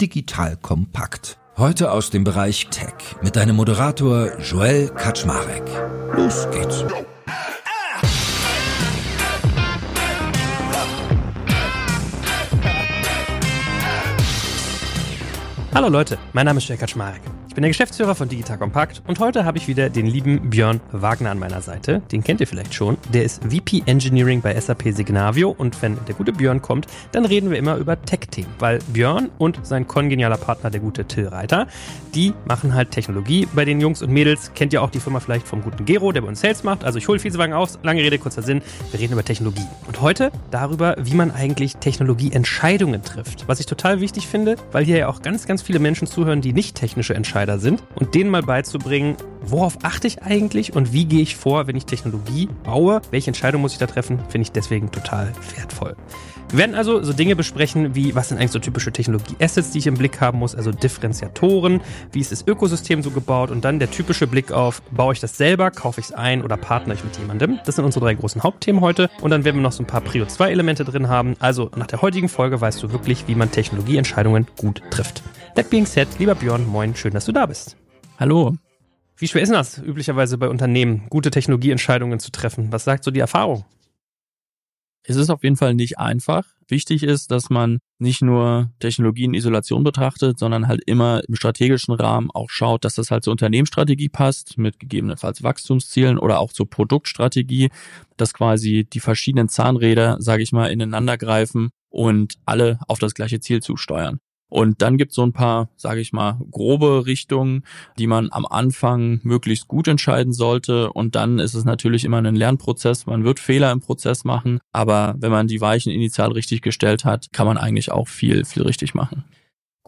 Digital kompakt. Heute aus dem Bereich Tech mit deinem Moderator Joel Kaczmarek. Los geht's. Hallo Leute, mein Name ist Joel Kaczmarek bin der Geschäftsführer von Digital Compact und heute habe ich wieder den lieben Björn Wagner an meiner Seite. Den kennt ihr vielleicht schon. Der ist VP Engineering bei SAP Signavio und wenn der gute Björn kommt, dann reden wir immer über Tech-Themen, weil Björn und sein kongenialer Partner, der gute Till Reiter, die machen halt Technologie bei den Jungs und Mädels. Kennt ihr auch die Firma vielleicht vom guten Gero, der bei uns Sales macht. Also ich hole lange aus. Lange Rede, kurzer Sinn. Wir reden über Technologie. Und heute darüber, wie man eigentlich Technologieentscheidungen trifft. Was ich total wichtig finde, weil hier ja auch ganz, ganz viele Menschen zuhören, die nicht technische Entscheider sind und denen mal beizubringen, worauf achte ich eigentlich und wie gehe ich vor, wenn ich Technologie baue? Welche Entscheidung muss ich da treffen? Finde ich deswegen total wertvoll. Wir werden also so Dinge besprechen, wie was sind eigentlich so typische Technologie-Assets, die ich im Blick haben muss, also Differenziatoren, wie ist das Ökosystem so gebaut und dann der typische Blick auf, baue ich das selber, kaufe ich es ein oder partner ich mit jemandem. Das sind unsere drei großen Hauptthemen heute und dann werden wir noch so ein paar Prio 2 Elemente drin haben. Also nach der heutigen Folge weißt du wirklich, wie man Technologieentscheidungen gut trifft. That being said, lieber Björn, moin, schön, dass du da bist. Hallo. Wie schwer ist das üblicherweise bei Unternehmen, gute Technologieentscheidungen zu treffen? Was sagt so die Erfahrung? Es ist auf jeden Fall nicht einfach. Wichtig ist, dass man nicht nur Technologie in Isolation betrachtet, sondern halt immer im strategischen Rahmen auch schaut, dass das halt zur Unternehmensstrategie passt, mit gegebenenfalls Wachstumszielen oder auch zur Produktstrategie, dass quasi die verschiedenen Zahnräder, sage ich mal, ineinander greifen und alle auf das gleiche Ziel zusteuern. Und dann gibt es so ein paar, sage ich mal, grobe Richtungen, die man am Anfang möglichst gut entscheiden sollte. Und dann ist es natürlich immer ein Lernprozess. Man wird Fehler im Prozess machen, aber wenn man die Weichen initial richtig gestellt hat, kann man eigentlich auch viel, viel richtig machen.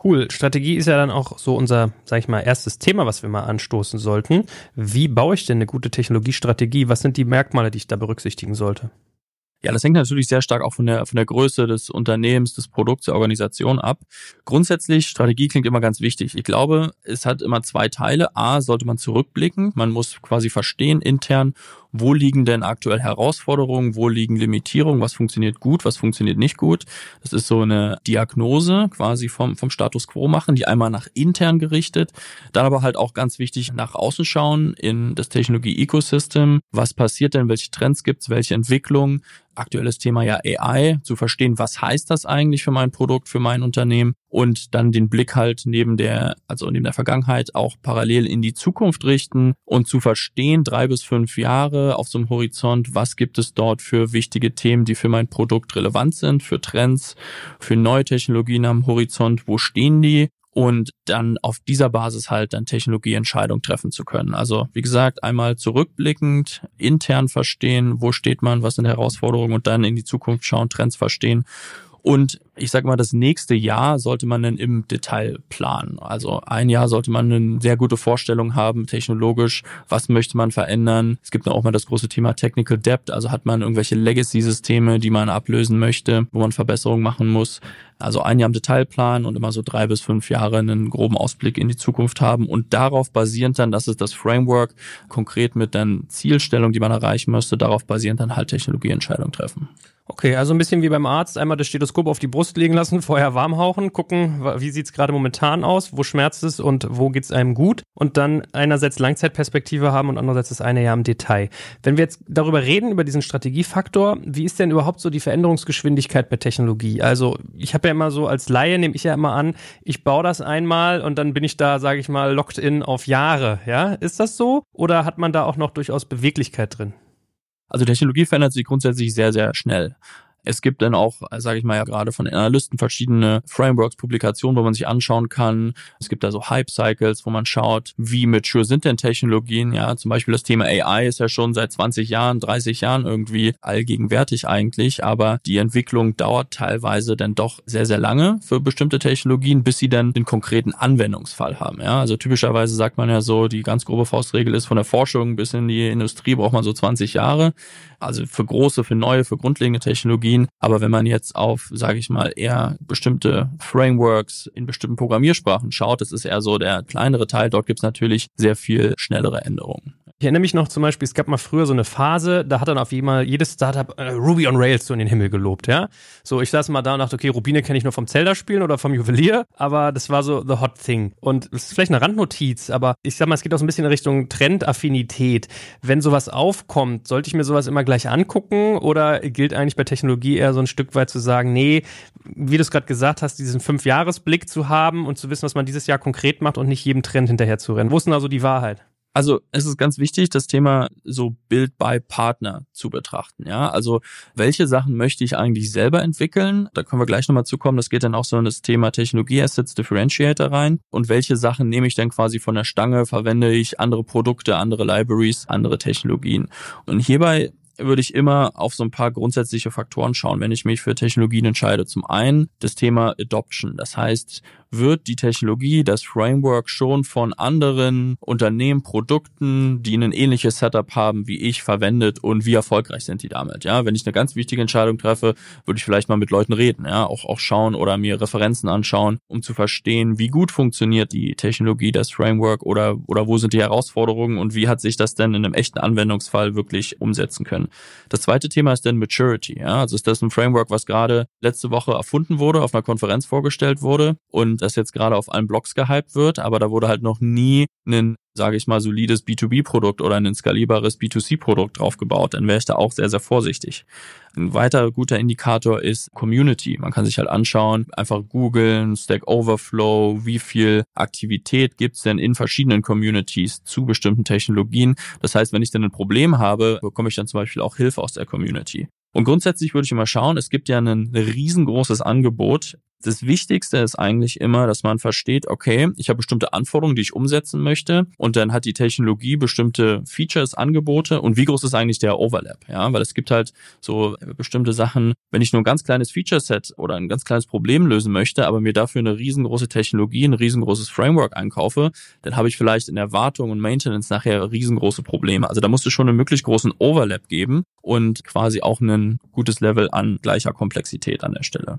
Cool. Strategie ist ja dann auch so unser, sag ich mal, erstes Thema, was wir mal anstoßen sollten. Wie baue ich denn eine gute Technologiestrategie? Was sind die Merkmale, die ich da berücksichtigen sollte? Ja, das hängt natürlich sehr stark auch von der, von der Größe des Unternehmens, des Produkts, der Organisation ab. Grundsätzlich, Strategie klingt immer ganz wichtig. Ich glaube, es hat immer zwei Teile. A, sollte man zurückblicken. Man muss quasi verstehen intern, wo liegen denn aktuell Herausforderungen, wo liegen Limitierungen, was funktioniert gut, was funktioniert nicht gut. Das ist so eine Diagnose quasi vom, vom Status quo machen, die einmal nach intern gerichtet, dann aber halt auch ganz wichtig nach außen schauen in das Technologie-Ecosystem. Was passiert denn, welche Trends gibt's, welche Entwicklungen, aktuelles Thema ja AI, zu verstehen, was heißt das eigentlich für mein Produkt, für mein Unternehmen? Und dann den Blick halt neben der, also neben der Vergangenheit auch parallel in die Zukunft richten und zu verstehen, drei bis fünf Jahre auf so einem Horizont, was gibt es dort für wichtige Themen, die für mein Produkt relevant sind, für Trends, für neue Technologien am Horizont, wo stehen die? Und dann auf dieser Basis halt dann Technologieentscheidungen treffen zu können. Also wie gesagt, einmal zurückblickend, intern verstehen, wo steht man, was sind Herausforderungen und dann in die Zukunft schauen, Trends verstehen und ich sage mal, das nächste Jahr sollte man dann im Detail planen. Also ein Jahr sollte man eine sehr gute Vorstellung haben, technologisch, was möchte man verändern. Es gibt dann auch mal das große Thema Technical Debt, also hat man irgendwelche Legacy-Systeme, die man ablösen möchte, wo man Verbesserungen machen muss. Also ein Jahr im Detailplan und immer so drei bis fünf Jahre einen groben Ausblick in die Zukunft haben und darauf basierend dann, das ist das Framework, konkret mit dann Zielstellung, die man erreichen müsste, darauf basierend dann halt Technologieentscheidungen treffen. Okay, also ein bisschen wie beim Arzt, einmal das Stethoskop auf die Brust legen lassen, vorher warm hauchen, gucken, wie sieht's gerade momentan aus, wo schmerzt es und wo geht's einem gut und dann einerseits Langzeitperspektive haben und andererseits das eine Jahr im Detail. Wenn wir jetzt darüber reden, über diesen Strategiefaktor, wie ist denn überhaupt so die Veränderungsgeschwindigkeit bei Technologie? Also ich habe ja immer so als Laie, nehme ich ja immer an, ich baue das einmal und dann bin ich da, sage ich mal, locked in auf Jahre. Ja, ist das so? Oder hat man da auch noch durchaus Beweglichkeit drin? Also Technologie verändert sich grundsätzlich sehr, sehr schnell. Es gibt dann auch, sage ich mal ja gerade von Analysten verschiedene Frameworks, Publikationen, wo man sich anschauen kann. Es gibt da so Hype Cycles, wo man schaut, wie mature sind denn Technologien. Ja, zum Beispiel das Thema AI ist ja schon seit 20 Jahren, 30 Jahren irgendwie allgegenwärtig eigentlich, aber die Entwicklung dauert teilweise dann doch sehr, sehr lange für bestimmte Technologien, bis sie dann den konkreten Anwendungsfall haben. Ja, also typischerweise sagt man ja so, die ganz grobe Faustregel ist von der Forschung bis in die Industrie braucht man so 20 Jahre. Also für große, für neue, für grundlegende Technologien. Aber wenn man jetzt auf, sage ich mal, eher bestimmte Frameworks in bestimmten Programmiersprachen schaut, das ist eher so der kleinere Teil. Dort gibt es natürlich sehr viel schnellere Änderungen. Ich erinnere mich noch zum Beispiel, es gab mal früher so eine Phase, da hat dann auf jeden jedes Startup äh, Ruby on Rails so in den Himmel gelobt, ja. So, ich saß mal da und dachte, okay, Rubine kenne ich nur vom Zelda-Spielen oder vom Juwelier, aber das war so the hot thing. Und es ist vielleicht eine Randnotiz, aber ich sag mal, es geht auch so ein bisschen in Richtung Trendaffinität. Wenn sowas aufkommt, sollte ich mir sowas immer gleich angucken oder gilt eigentlich bei Technologie eher so ein Stück weit zu sagen, nee, wie du es gerade gesagt hast, diesen Fünf-Jahres-Blick zu haben und zu wissen, was man dieses Jahr konkret macht und nicht jedem Trend hinterher zu rennen. Wo ist denn also die Wahrheit? Also es ist ganz wichtig, das Thema so Build by Partner zu betrachten. Ja, also welche Sachen möchte ich eigentlich selber entwickeln? Da können wir gleich nochmal zukommen. Das geht dann auch so in das Thema Technologie Assets Differentiator rein. Und welche Sachen nehme ich dann quasi von der Stange? Verwende ich andere Produkte, andere Libraries, andere Technologien? Und hierbei würde ich immer auf so ein paar grundsätzliche Faktoren schauen, wenn ich mich für Technologien entscheide. Zum einen das Thema Adoption. Das heißt, wird die Technologie, das Framework schon von anderen Unternehmen, Produkten, die ein ähnliches Setup haben wie ich, verwendet und wie erfolgreich sind die damit? Ja, wenn ich eine ganz wichtige Entscheidung treffe, würde ich vielleicht mal mit Leuten reden, ja, auch, auch schauen oder mir Referenzen anschauen, um zu verstehen, wie gut funktioniert die Technologie, das Framework oder, oder wo sind die Herausforderungen und wie hat sich das denn in einem echten Anwendungsfall wirklich umsetzen können. Das zweite Thema ist dann Maturity, ja, also ist das ein Framework, was gerade letzte Woche erfunden wurde, auf einer Konferenz vorgestellt wurde und das jetzt gerade auf allen Blogs gehypt wird, aber da wurde halt noch nie ein, sage ich mal, solides B2B-Produkt oder ein skalierbares B2C-Produkt draufgebaut. Dann wäre ich da auch sehr, sehr vorsichtig. Ein weiterer guter Indikator ist Community. Man kann sich halt anschauen, einfach googeln, Stack Overflow, wie viel Aktivität gibt's denn in verschiedenen Communities zu bestimmten Technologien. Das heißt, wenn ich dann ein Problem habe, bekomme ich dann zum Beispiel auch Hilfe aus der Community. Und grundsätzlich würde ich immer schauen, es gibt ja ein riesengroßes Angebot das Wichtigste ist eigentlich immer, dass man versteht, okay, ich habe bestimmte Anforderungen, die ich umsetzen möchte und dann hat die Technologie bestimmte Features, Angebote und wie groß ist eigentlich der Overlap, ja, weil es gibt halt so bestimmte Sachen, wenn ich nur ein ganz kleines Feature-Set oder ein ganz kleines Problem lösen möchte, aber mir dafür eine riesengroße Technologie, ein riesengroßes Framework einkaufe, dann habe ich vielleicht in der Wartung und Maintenance nachher riesengroße Probleme. Also da musst du schon einen möglichst großen Overlap geben und quasi auch ein gutes Level an gleicher Komplexität an der Stelle.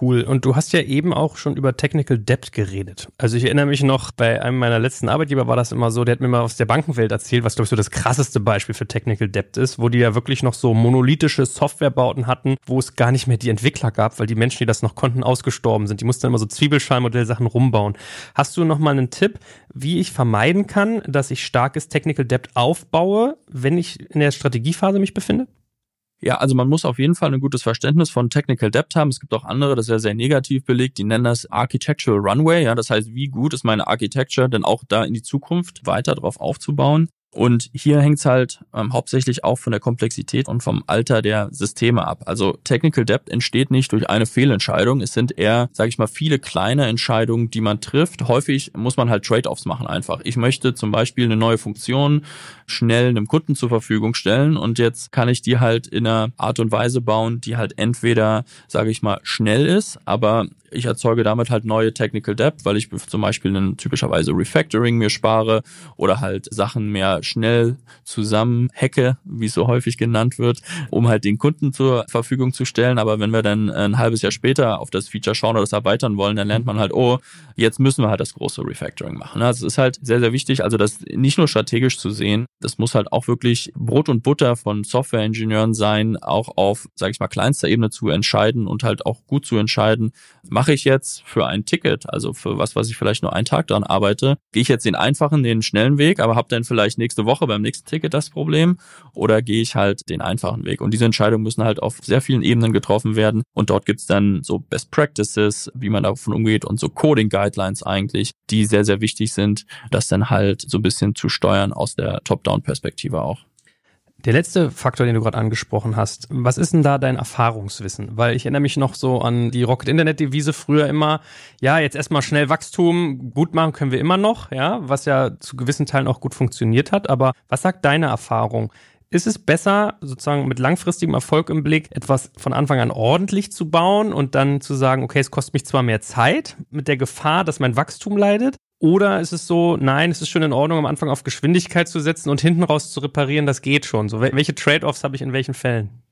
Cool. Und du hast ja eben auch schon über Technical Debt geredet. Also ich erinnere mich noch, bei einem meiner letzten Arbeitgeber war das immer so, der hat mir mal aus der Bankenwelt erzählt, was glaube ich so das krasseste Beispiel für Technical Debt ist, wo die ja wirklich noch so monolithische Softwarebauten hatten, wo es gar nicht mehr die Entwickler gab, weil die Menschen, die das noch konnten, ausgestorben sind. Die mussten dann immer so Zwiebelschalmodellsachen rumbauen. Hast du noch mal einen Tipp, wie ich vermeiden kann, dass ich starkes Technical Debt aufbaue, wenn ich in der Strategiephase mich befinde? Ja, also man muss auf jeden Fall ein gutes Verständnis von Technical Debt haben. Es gibt auch andere, das ist ja sehr negativ belegt, die nennen das Architectural Runway. Ja, das heißt, wie gut ist meine Architecture denn auch da in die Zukunft weiter drauf aufzubauen? Und hier hängt es halt ähm, hauptsächlich auch von der Komplexität und vom Alter der Systeme ab. Also Technical Debt entsteht nicht durch eine Fehlentscheidung. Es sind eher, sage ich mal, viele kleine Entscheidungen, die man trifft. Häufig muss man halt Trade-offs machen einfach. Ich möchte zum Beispiel eine neue Funktion schnell einem Kunden zur Verfügung stellen und jetzt kann ich die halt in einer Art und Weise bauen, die halt entweder, sage ich mal, schnell ist, aber ich erzeuge damit halt neue Technical Debt, weil ich zum Beispiel einen typischerweise Refactoring mir spare oder halt Sachen mehr schnell zusammen hacke, wie es so häufig genannt wird, um halt den Kunden zur Verfügung zu stellen. Aber wenn wir dann ein halbes Jahr später auf das Feature schauen oder das erweitern wollen, dann lernt man halt, oh, jetzt müssen wir halt das große Refactoring machen. Also es ist halt sehr, sehr wichtig, also das nicht nur strategisch zu sehen, das muss halt auch wirklich Brot und Butter von Softwareingenieuren sein, auch auf, sage ich mal, kleinster Ebene zu entscheiden und halt auch gut zu entscheiden, mache ich jetzt für ein Ticket, also für was, was ich vielleicht nur einen Tag daran arbeite, gehe ich jetzt den einfachen, den schnellen Weg, aber habe dann vielleicht nächste Woche beim nächsten Ticket das Problem oder gehe ich halt den einfachen Weg? Und diese Entscheidungen müssen halt auf sehr vielen Ebenen getroffen werden und dort gibt's dann so Best Practices, wie man davon umgeht und so Coding Guidelines eigentlich, die sehr, sehr wichtig sind, das dann halt so ein bisschen zu steuern aus der Top-Down-Perspektive auch. Der letzte Faktor, den du gerade angesprochen hast, was ist denn da dein Erfahrungswissen? Weil ich erinnere mich noch so an die Rocket Internet Devise früher immer, ja, jetzt erstmal schnell Wachstum, gut machen können wir immer noch, ja, was ja zu gewissen Teilen auch gut funktioniert hat, aber was sagt deine Erfahrung? Ist es besser, sozusagen mit langfristigem Erfolg im Blick, etwas von Anfang an ordentlich zu bauen und dann zu sagen, okay, es kostet mich zwar mehr Zeit, mit der Gefahr, dass mein Wachstum leidet, oder ist es so, nein, es ist schon in Ordnung, am Anfang auf Geschwindigkeit zu setzen und hinten raus zu reparieren, das geht schon. So, welche Trade-offs habe ich in welchen Fällen?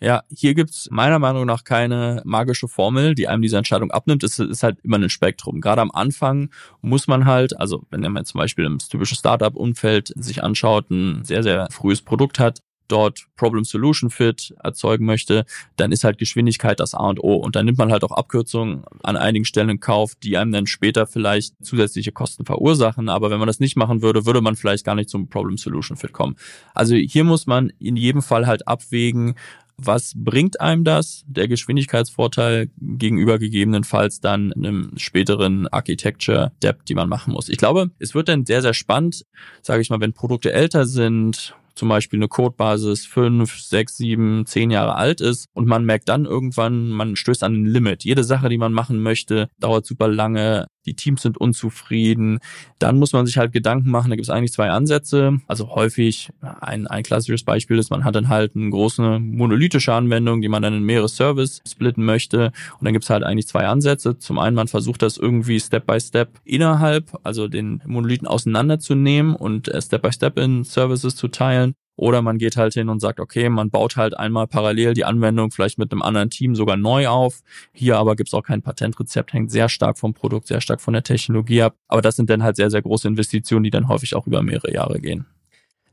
Ja, hier gibt's meiner Meinung nach keine magische Formel, die einem diese Entscheidung abnimmt. Es ist halt immer ein Spektrum. Gerade am Anfang muss man halt, also wenn man zum Beispiel im typischen Startup-Umfeld sich anschaut, ein sehr, sehr frühes Produkt hat, dort Problem-Solution-Fit erzeugen möchte, dann ist halt Geschwindigkeit das A und O. Und dann nimmt man halt auch Abkürzungen an einigen Stellen in Kauf, die einem dann später vielleicht zusätzliche Kosten verursachen. Aber wenn man das nicht machen würde, würde man vielleicht gar nicht zum Problem-Solution-Fit kommen. Also hier muss man in jedem Fall halt abwägen, was bringt einem das? Der Geschwindigkeitsvorteil gegenüber gegebenenfalls dann einem späteren Architecture Depth, die man machen muss. Ich glaube, es wird dann sehr, sehr spannend, sage ich mal, wenn Produkte älter sind, zum Beispiel eine Codebasis fünf, sechs, sieben, zehn Jahre alt ist und man merkt dann irgendwann, man stößt an ein Limit. Jede Sache, die man machen möchte, dauert super lange. Die Teams sind unzufrieden. Dann muss man sich halt Gedanken machen. Da gibt es eigentlich zwei Ansätze. Also häufig ein, ein klassisches Beispiel ist, man hat dann halt eine große monolithische Anwendung, die man dann in mehrere Service splitten möchte. Und dann gibt es halt eigentlich zwei Ansätze. Zum einen, man versucht das irgendwie Step by Step innerhalb, also den Monolithen auseinanderzunehmen und äh, Step by Step in Services zu teilen. Oder man geht halt hin und sagt, okay, man baut halt einmal parallel die Anwendung vielleicht mit einem anderen Team sogar neu auf. Hier aber gibt's auch kein Patentrezept, hängt sehr stark vom Produkt, sehr stark von der Technologie ab. Aber das sind dann halt sehr, sehr große Investitionen, die dann häufig auch über mehrere Jahre gehen.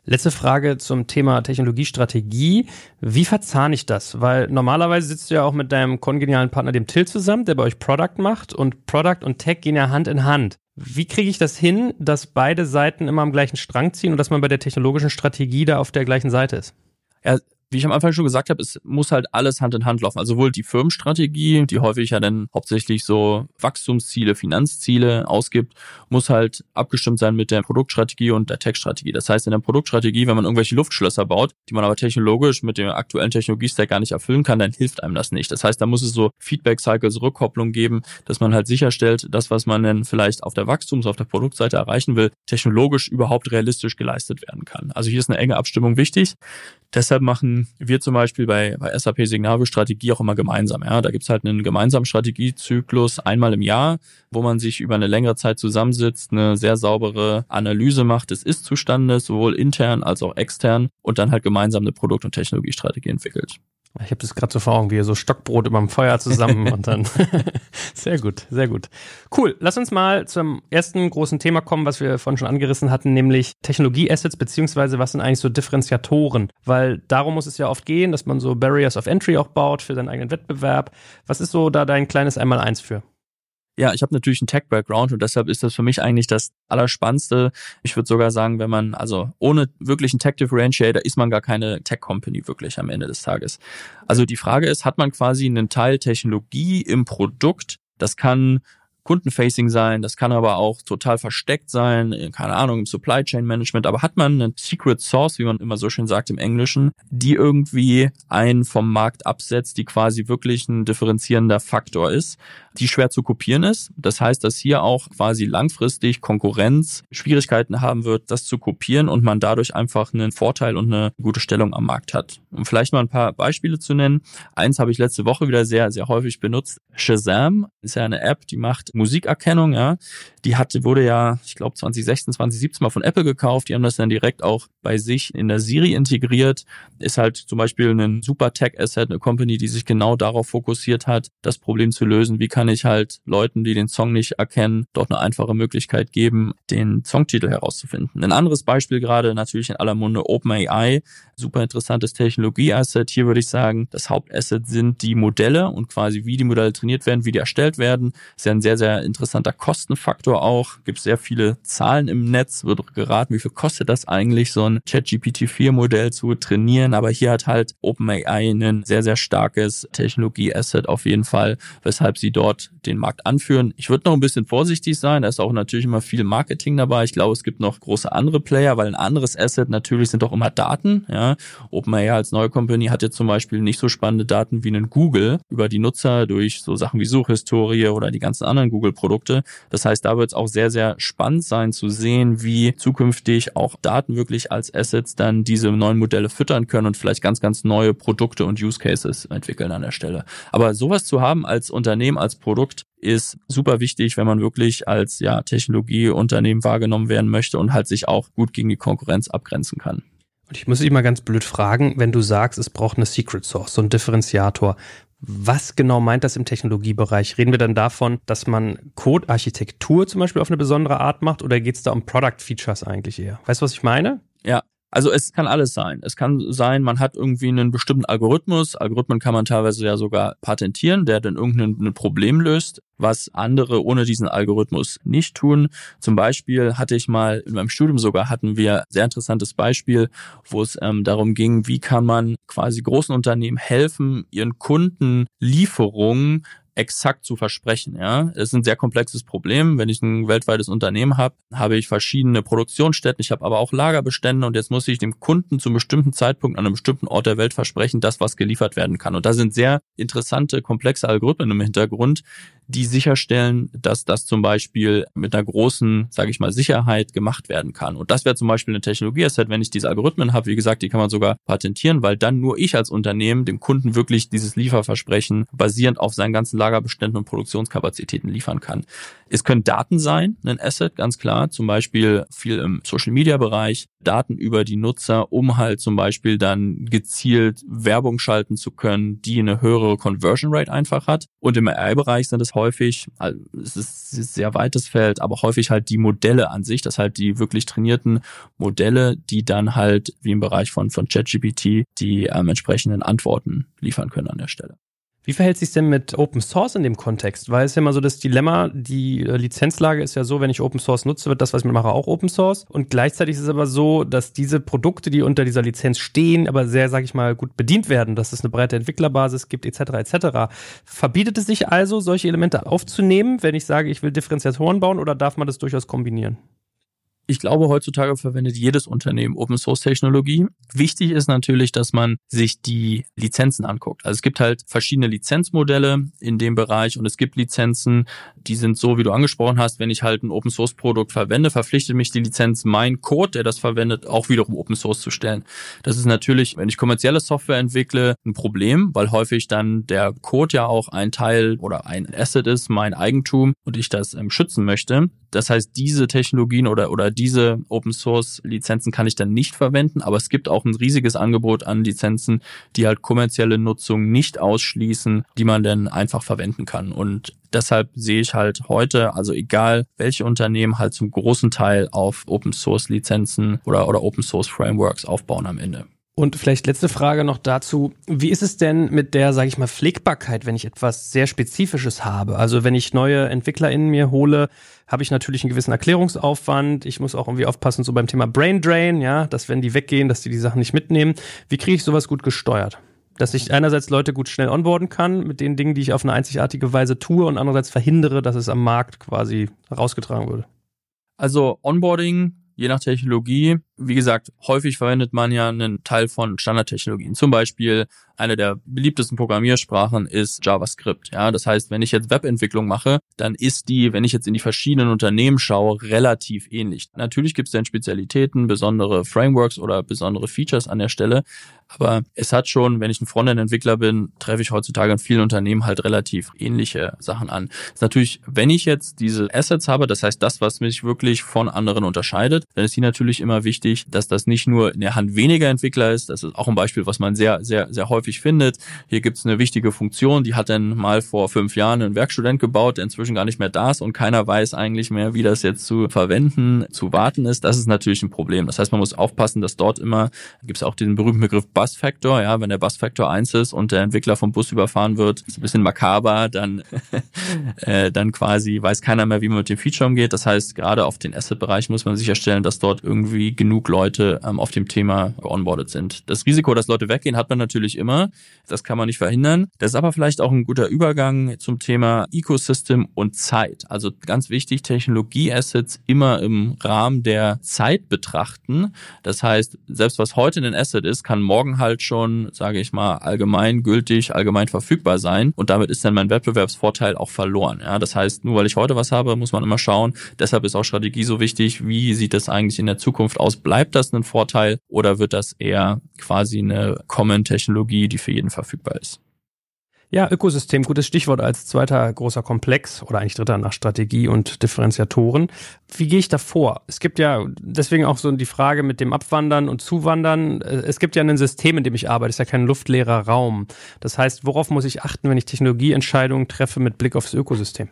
Letzte Frage zum Thema Technologiestrategie. Wie verzahne ich das? Weil normalerweise sitzt du ja auch mit deinem kongenialen Partner, dem Till, zusammen, der bei euch Product macht und Product und Tech gehen ja Hand in Hand. Wie kriege ich das hin, dass beide Seiten immer am gleichen Strang ziehen und dass man bei der technologischen Strategie da auf der gleichen Seite ist? Ja, wie ich am Anfang schon gesagt habe, es muss halt alles Hand in Hand laufen. Also sowohl die Firmenstrategie, die häufig ja dann hauptsächlich so Wachstumsziele, Finanzziele ausgibt, muss halt abgestimmt sein mit der Produktstrategie und der Tech-Strategie. Das heißt, in der Produktstrategie, wenn man irgendwelche Luftschlösser baut, die man aber technologisch mit dem aktuellen Technologiestack gar nicht erfüllen kann, dann hilft einem das nicht. Das heißt, da muss es so Feedback-Cycles, Rückkopplung geben, dass man halt sicherstellt, das, was man dann vielleicht auf der Wachstums-, auf der Produktseite erreichen will, technologisch überhaupt realistisch geleistet werden kann. Also hier ist eine enge Abstimmung wichtig. Deshalb machen wir zum Beispiel bei, bei SAP Signavio Strategie auch immer gemeinsam. Ja, da gibt's halt einen gemeinsamen Strategiezyklus einmal im Jahr, wo man sich über eine längere Zeit zusammensitzt, eine sehr saubere Analyse macht des Ist-Zustandes, sowohl intern als auch extern und dann halt gemeinsam eine Produkt- und Technologiestrategie entwickelt. Ich habe das gerade so vor Augen, wie so Stockbrot über dem Feuer zusammen und dann. sehr gut, sehr gut. Cool. Lass uns mal zum ersten großen Thema kommen, was wir vorhin schon angerissen hatten, nämlich Technologie-Assets, beziehungsweise was sind eigentlich so Differenziatoren? Weil darum muss es ja oft gehen, dass man so Barriers of Entry auch baut für seinen eigenen Wettbewerb. Was ist so da dein kleines Einmal-Eins für? Ja, ich habe natürlich einen Tech-Background und deshalb ist das für mich eigentlich das Allerspannendste. Ich würde sogar sagen, wenn man, also ohne wirklichen Tech-Differentiator ist man gar keine Tech-Company wirklich am Ende des Tages. Also die Frage ist, hat man quasi einen Teil Technologie im Produkt? Das kann Kundenfacing sein, das kann aber auch total versteckt sein, keine Ahnung, im Supply Chain Management, aber hat man eine Secret Source, wie man immer so schön sagt im Englischen, die irgendwie einen vom Markt absetzt, die quasi wirklich ein differenzierender Faktor ist, die schwer zu kopieren ist. Das heißt, dass hier auch quasi langfristig Konkurrenz Schwierigkeiten haben wird, das zu kopieren und man dadurch einfach einen Vorteil und eine gute Stellung am Markt hat. Um vielleicht mal ein paar Beispiele zu nennen. Eins habe ich letzte Woche wieder sehr, sehr häufig benutzt. Shazam ist ja eine App, die macht Musikerkennung, ja. Die hatte, wurde ja, ich glaube 2016, 2017 mal von Apple gekauft. Die haben das dann direkt auch bei sich in der Siri integriert. Ist halt zum Beispiel ein super Tech-Asset, eine Company, die sich genau darauf fokussiert hat, das Problem zu lösen. Wie kann ich halt Leuten, die den Song nicht erkennen, dort eine einfache Möglichkeit geben, den Songtitel herauszufinden. Ein anderes Beispiel gerade natürlich in aller Munde OpenAI. Super interessantes Technologie-Asset. Hier würde ich sagen, das Hauptasset sind die Modelle und quasi wie die Modelle trainiert werden, wie die erstellt werden. Ist ja ein sehr, sehr interessanter Kostenfaktor auch. Gibt sehr viele Zahlen im Netz, wird geraten, wie viel kostet das eigentlich, so ein ChatGPT-4-Modell zu trainieren. Aber hier hat halt OpenAI ein sehr, sehr starkes Technologie-Asset auf jeden Fall, weshalb sie dort den Markt anführen. Ich würde noch ein bisschen vorsichtig sein. Da ist auch natürlich immer viel Marketing dabei. Ich glaube, es gibt noch große andere Player, weil ein anderes Asset natürlich sind auch immer Daten. Ja, OpenAI als neue Company hat jetzt zum Beispiel nicht so spannende Daten wie ein Google über die Nutzer durch so Sachen wie Suchhistorie oder die ganzen anderen Google-Produkte. Das heißt, da wird es auch sehr, sehr spannend sein zu sehen, wie zukünftig auch Daten wirklich als Assets dann diese neuen Modelle füttern können und vielleicht ganz, ganz neue Produkte und Use Cases entwickeln an der Stelle. Aber sowas zu haben als Unternehmen, als Produkt, ist super wichtig, wenn man wirklich als ja, Technologieunternehmen wahrgenommen werden möchte und halt sich auch gut gegen die Konkurrenz abgrenzen kann. Und ich muss dich mal ganz blöd fragen, wenn du sagst, es braucht eine Secret Source, so ein Differenziator. Was genau meint das im Technologiebereich? Reden wir dann davon, dass man Code-Architektur zum Beispiel auf eine besondere Art macht oder geht es da um Product-Features eigentlich eher? Weißt du, was ich meine? Ja, also es kann alles sein. Es kann sein, man hat irgendwie einen bestimmten Algorithmus. Algorithmen kann man teilweise ja sogar patentieren, der dann irgendein Problem löst, was andere ohne diesen Algorithmus nicht tun. Zum Beispiel hatte ich mal in meinem Studium sogar hatten wir sehr interessantes Beispiel, wo es ähm, darum ging, wie kann man quasi großen Unternehmen helfen, ihren Kunden Lieferungen exakt zu versprechen. Ja, es ist ein sehr komplexes Problem. Wenn ich ein weltweites Unternehmen habe, habe ich verschiedene Produktionsstätten, ich habe aber auch Lagerbestände und jetzt muss ich dem Kunden zum bestimmten Zeitpunkt an einem bestimmten Ort der Welt versprechen, dass was geliefert werden kann. Und da sind sehr interessante, komplexe Algorithmen im Hintergrund, die sicherstellen, dass das zum Beispiel mit einer großen, sage ich mal, Sicherheit gemacht werden kann. Und das wäre zum Beispiel eine Technologie-Asset, wenn ich diese Algorithmen habe, wie gesagt, die kann man sogar patentieren, weil dann nur ich als Unternehmen dem Kunden wirklich dieses Lieferversprechen basierend auf seinen ganzen Lagerbeständen und Produktionskapazitäten liefern kann. Es können Daten sein, ein Asset, ganz klar, zum Beispiel viel im Social-Media-Bereich, Daten über die Nutzer, um halt zum Beispiel dann gezielt Werbung schalten zu können, die eine höhere Conversion Rate einfach hat. Und im AI-Bereich sind es häufig, also es ist ein sehr weites Feld, aber häufig halt die Modelle an sich, das halt die wirklich trainierten Modelle, die dann halt wie im Bereich von, von ChatGPT die ähm, entsprechenden Antworten liefern können an der Stelle. Wie verhält sich denn mit Open Source in dem Kontext? Weil es ja immer so das Dilemma, die äh, Lizenzlage ist ja so, wenn ich Open Source nutze, wird das, was ich mache, auch Open Source. Und gleichzeitig ist es aber so, dass diese Produkte, die unter dieser Lizenz stehen, aber sehr, sag ich mal, gut bedient werden, dass es eine breite Entwicklerbasis gibt, etc., etc. Verbietet es sich also, solche Elemente aufzunehmen, wenn ich sage, ich will Differenziatoren bauen, oder darf man das durchaus kombinieren? Ich glaube, heutzutage verwendet jedes Unternehmen Open Source Technologie. Wichtig ist natürlich, dass man sich die Lizenzen anguckt. Also es gibt halt verschiedene Lizenzmodelle in dem Bereich und es gibt Lizenzen, die sind so, wie du angesprochen hast, wenn ich halt ein Open Source Produkt verwende, verpflichtet mich die Lizenz, mein Code, der das verwendet, auch wiederum Open Source zu stellen. Das ist natürlich, wenn ich kommerzielle Software entwickle, ein Problem, weil häufig dann der Code ja auch ein Teil oder ein Asset ist, mein Eigentum und ich das ähm, schützen möchte. Das heißt, diese Technologien oder, oder diese Open Source Lizenzen kann ich dann nicht verwenden, aber es gibt auch ein riesiges Angebot an Lizenzen, die halt kommerzielle Nutzung nicht ausschließen, die man dann einfach verwenden kann. Und deshalb sehe ich halt heute, also egal welche Unternehmen halt zum großen Teil auf Open Source Lizenzen oder, oder Open Source Frameworks aufbauen am Ende. Und vielleicht letzte Frage noch dazu. Wie ist es denn mit der, sage ich mal, Pflegbarkeit, wenn ich etwas sehr Spezifisches habe? Also wenn ich neue EntwicklerInnen mir hole, habe ich natürlich einen gewissen Erklärungsaufwand. Ich muss auch irgendwie aufpassen, so beim Thema Brain Drain, ja, dass wenn die weggehen, dass die die Sachen nicht mitnehmen. Wie kriege ich sowas gut gesteuert? Dass ich einerseits Leute gut schnell onboarden kann mit den Dingen, die ich auf eine einzigartige Weise tue und andererseits verhindere, dass es am Markt quasi rausgetragen würde. Also Onboarding je nach Technologie. Wie gesagt, häufig verwendet man ja einen Teil von Standardtechnologien. Zum Beispiel eine der beliebtesten Programmiersprachen ist JavaScript. Ja, das heißt, wenn ich jetzt Webentwicklung mache, dann ist die, wenn ich jetzt in die verschiedenen Unternehmen schaue, relativ ähnlich. Natürlich gibt es dann Spezialitäten, besondere Frameworks oder besondere Features an der Stelle. Aber es hat schon, wenn ich ein Frontend-Entwickler bin, treffe ich heutzutage in vielen Unternehmen halt relativ ähnliche Sachen an. Das ist natürlich, wenn ich jetzt diese Assets habe, das heißt das, was mich wirklich von anderen unterscheidet, dann ist hier natürlich immer wichtig, dass das nicht nur in der Hand weniger Entwickler ist. Das ist auch ein Beispiel, was man sehr, sehr, sehr häufig findet. Hier gibt es eine wichtige Funktion, die hat dann mal vor fünf Jahren ein Werkstudent gebaut, der inzwischen gar nicht mehr da ist und keiner weiß eigentlich mehr, wie das jetzt zu verwenden, zu warten ist. Das ist natürlich ein Problem. Das heißt, man muss aufpassen, dass dort immer, gibt es auch den berühmten Begriff Bus Factor, ja, wenn der Bus Factor 1 ist und der Entwickler vom Bus überfahren wird, ist ein bisschen makaber, dann, äh, dann quasi weiß keiner mehr, wie man mit dem Feature umgeht. Das heißt, gerade auf den Asset-Bereich muss man sicherstellen, dass dort irgendwie genug Leute ähm, auf dem Thema geonboardet sind. Das Risiko, dass Leute weggehen, hat man natürlich immer. Das kann man nicht verhindern. Das ist aber vielleicht auch ein guter Übergang zum Thema Ecosystem und Zeit. Also ganz wichtig, Technologie-Assets immer im Rahmen der Zeit betrachten. Das heißt, selbst was heute ein Asset ist, kann morgen halt schon, sage ich mal, allgemein gültig, allgemein verfügbar sein und damit ist dann mein Wettbewerbsvorteil auch verloren. Ja, das heißt, nur weil ich heute was habe, muss man immer schauen. Deshalb ist auch Strategie so wichtig. Wie sieht das eigentlich in der Zukunft aus? Bleibt das ein Vorteil oder wird das eher quasi eine Common-Technologie, die für jeden verfügbar ist? Ja, Ökosystem, gutes Stichwort als zweiter großer Komplex oder eigentlich dritter nach Strategie und Differenziatoren. Wie gehe ich da vor? Es gibt ja deswegen auch so die Frage mit dem Abwandern und Zuwandern. Es gibt ja ein System, in dem ich arbeite, es ist ja kein luftleerer Raum. Das heißt, worauf muss ich achten, wenn ich Technologieentscheidungen treffe mit Blick aufs Ökosystem?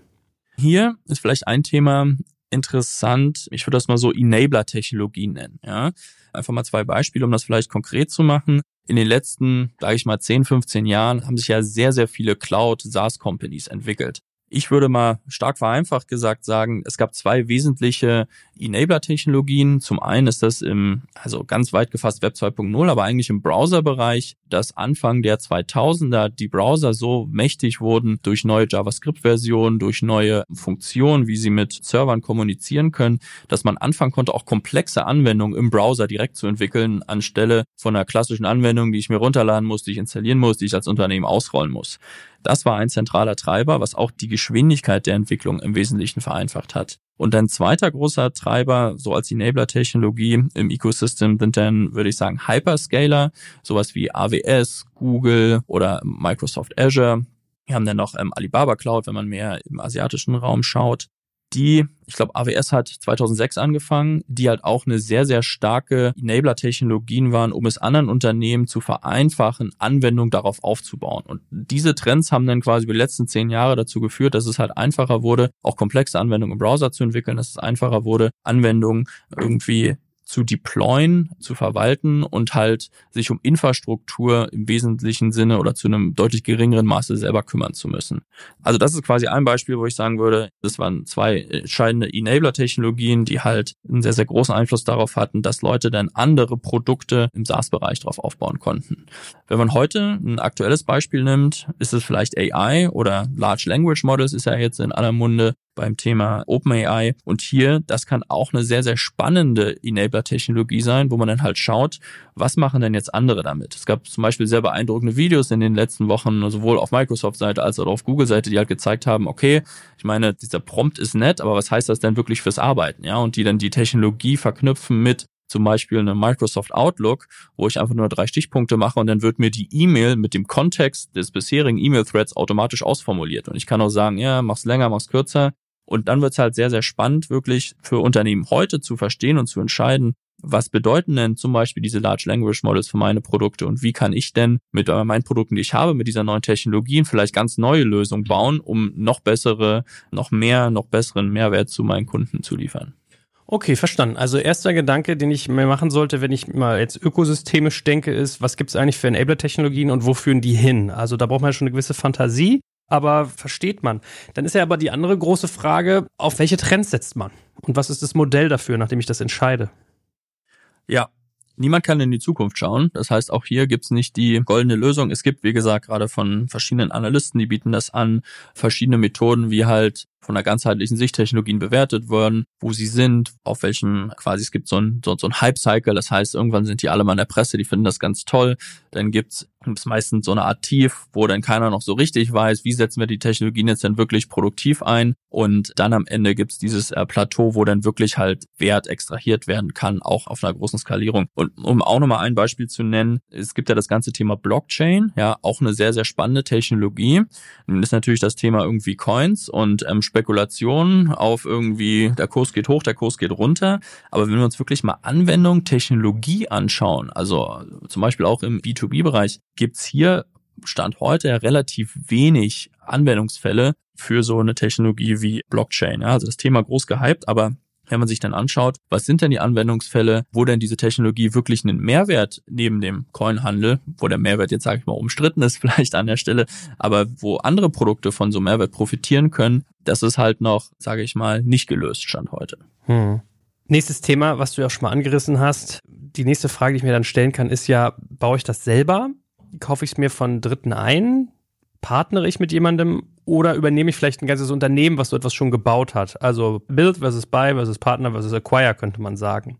Hier ist vielleicht ein Thema interessant. Ich würde das mal so Enabler-Technologien nennen. Ja? Einfach mal zwei Beispiele, um das vielleicht konkret zu machen in den letzten, sage ich mal, 10, 15 Jahren haben sich ja sehr, sehr viele Cloud-SaaS-Companies entwickelt. Ich würde mal stark vereinfacht gesagt sagen, es gab zwei wesentliche Enabler-Technologien. Zum einen ist das im, also ganz weit gefasst Web 2.0, aber eigentlich im Browser-Bereich, dass Anfang der 2000er die Browser so mächtig wurden durch neue JavaScript-Versionen, durch neue Funktionen, wie sie mit Servern kommunizieren können, dass man anfangen konnte, auch komplexe Anwendungen im Browser direkt zu entwickeln, anstelle von einer klassischen Anwendung, die ich mir runterladen muss, die ich installieren muss, die ich als Unternehmen ausrollen muss. Das war ein zentraler Treiber, was auch die Geschwindigkeit der Entwicklung im Wesentlichen vereinfacht hat. Und ein zweiter großer Treiber, so als Enabler-Technologie im Ecosystem, sind dann, würde ich sagen, Hyperscaler, sowas wie AWS, Google oder Microsoft Azure. Wir haben dann noch ähm, Alibaba Cloud, wenn man mehr im asiatischen Raum schaut die, ich glaube, AWS hat 2006 angefangen, die halt auch eine sehr, sehr starke Enabler-Technologien waren, um es anderen Unternehmen zu vereinfachen, Anwendungen darauf aufzubauen. Und diese Trends haben dann quasi über die letzten zehn Jahre dazu geführt, dass es halt einfacher wurde, auch komplexe Anwendungen im Browser zu entwickeln, dass es einfacher wurde, Anwendungen irgendwie zu deployen, zu verwalten und halt sich um Infrastruktur im wesentlichen Sinne oder zu einem deutlich geringeren Maße selber kümmern zu müssen. Also das ist quasi ein Beispiel, wo ich sagen würde, das waren zwei entscheidende Enabler-Technologien, die halt einen sehr, sehr großen Einfluss darauf hatten, dass Leute dann andere Produkte im SaaS-Bereich drauf aufbauen konnten. Wenn man heute ein aktuelles Beispiel nimmt, ist es vielleicht AI oder Large Language Models ist ja jetzt in aller Munde beim Thema OpenAI. Und hier, das kann auch eine sehr, sehr spannende Enabler-Technologie sein, wo man dann halt schaut, was machen denn jetzt andere damit? Es gab zum Beispiel sehr beeindruckende Videos in den letzten Wochen, sowohl auf Microsoft-Seite als auch auf Google-Seite, die halt gezeigt haben, okay, ich meine, dieser Prompt ist nett, aber was heißt das denn wirklich fürs Arbeiten? Ja, und die dann die Technologie verknüpfen mit zum Beispiel eine Microsoft Outlook, wo ich einfach nur drei Stichpunkte mache und dann wird mir die E-Mail mit dem Kontext des bisherigen E-Mail-Threads automatisch ausformuliert. Und ich kann auch sagen, ja, mach's länger, mach's kürzer. Und dann wird es halt sehr, sehr spannend, wirklich für Unternehmen heute zu verstehen und zu entscheiden, was bedeuten denn zum Beispiel diese Large Language Models für meine Produkte und wie kann ich denn mit meinen Produkten, die ich habe, mit dieser neuen Technologien vielleicht ganz neue Lösungen bauen, um noch bessere, noch mehr, noch besseren Mehrwert zu meinen Kunden zu liefern. Okay, verstanden. Also erster Gedanke, den ich mir machen sollte, wenn ich mal jetzt ökosystemisch denke, ist, was gibt es eigentlich für Enabler-Technologien und wo führen die hin? Also da braucht man schon eine gewisse Fantasie aber versteht man. Dann ist ja aber die andere große Frage, auf welche Trends setzt man? Und was ist das Modell dafür, nachdem ich das entscheide? Ja, Niemand kann in die Zukunft schauen. Das heißt, auch hier gibt's nicht die goldene Lösung. Es gibt, wie gesagt, gerade von verschiedenen Analysten, die bieten das an, verschiedene Methoden, wie halt von der ganzheitlichen Sicht Technologien bewertet worden, wo sie sind, auf welchem quasi es gibt so ein, so, so ein Hype-Cycle, das heißt, irgendwann sind die alle mal in der Presse, die finden das ganz toll. Dann gibt's gibt's meistens so eine Art Tief, wo dann keiner noch so richtig weiß, wie setzen wir die Technologien jetzt denn wirklich produktiv ein. Und dann am Ende gibt's dieses äh, Plateau, wo dann wirklich halt Wert extrahiert werden kann, auch auf einer großen Skalierung. Und um auch nochmal ein Beispiel zu nennen, es gibt ja das ganze Thema Blockchain, ja, auch eine sehr, sehr spannende Technologie. Dann ist natürlich das Thema irgendwie Coins und ähm, Spekulationen auf irgendwie, der Kurs geht hoch, der Kurs geht runter. Aber wenn wir uns wirklich mal Anwendung, Technologie anschauen, also zum Beispiel auch im B2B-Bereich, gibt's hier Stand heute relativ wenig Anwendungsfälle für so eine Technologie wie Blockchain. Ja, also das Thema groß gehypt, aber wenn man sich dann anschaut, was sind denn die Anwendungsfälle, wo denn diese Technologie wirklich einen Mehrwert neben dem Coinhandel, wo der Mehrwert jetzt sage ich mal umstritten ist vielleicht an der Stelle, aber wo andere Produkte von so Mehrwert profitieren können, das ist halt noch, sage ich mal, nicht gelöst stand heute. Hm. Nächstes Thema, was du ja auch schon mal angerissen hast. Die nächste Frage, die ich mir dann stellen kann, ist ja, baue ich das selber? Kaufe ich es mir von Dritten ein? partnere ich mit jemandem oder übernehme ich vielleicht ein ganzes Unternehmen, was so etwas schon gebaut hat? Also Build versus Buy versus Partner versus Acquire könnte man sagen.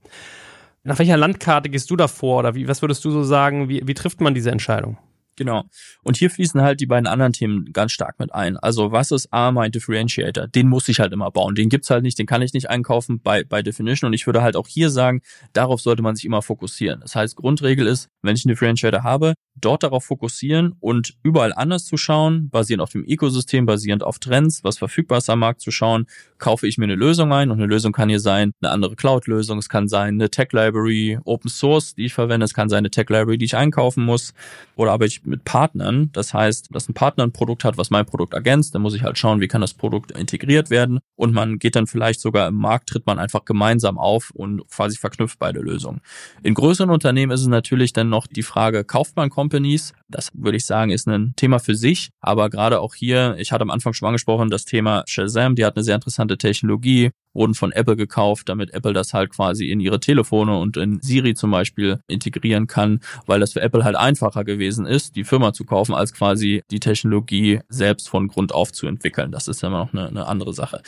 Nach welcher Landkarte gehst du davor oder wie, was würdest du so sagen? Wie, wie trifft man diese Entscheidung? Genau. Und hier fließen halt die beiden anderen Themen ganz stark mit ein. Also was ist A, mein Differentiator? Den muss ich halt immer bauen. Den gibt's halt nicht, den kann ich nicht einkaufen bei, bei Definition. Und ich würde halt auch hier sagen, darauf sollte man sich immer fokussieren. Das heißt, Grundregel ist, wenn ich einen Differentiator habe, dort darauf fokussieren und überall anders zu schauen, basierend auf dem Ökosystem, basierend auf Trends, was verfügbar ist am Markt zu schauen, kaufe ich mir eine Lösung ein und eine Lösung kann hier sein, eine andere Cloud-Lösung, es kann sein eine Tech-Library, Open Source, die ich verwende, es kann sein eine Tech-Library, die ich einkaufen muss oder arbeite ich mit Partnern, das heißt, dass ein Partner ein Produkt hat, was mein Produkt ergänzt, dann muss ich halt schauen, wie kann das Produkt integriert werden und man geht dann vielleicht sogar im Markt, tritt man einfach gemeinsam auf und quasi verknüpft beide Lösungen. In größeren Unternehmen ist es natürlich dann noch die Frage, kauft man Companies? Das würde ich sagen, ist ein Thema für sich, aber gerade auch hier, ich hatte am Anfang schon angesprochen, das Thema Shazam, die hat eine sehr interessante Technologie, wurden von Apple gekauft, damit Apple das halt quasi in ihre Telefone und in Siri zum Beispiel integrieren kann, weil das für Apple halt einfacher gewesen ist, die Firma zu kaufen, als quasi die Technologie selbst von Grund auf zu entwickeln. Das ist immer noch eine, eine andere Sache.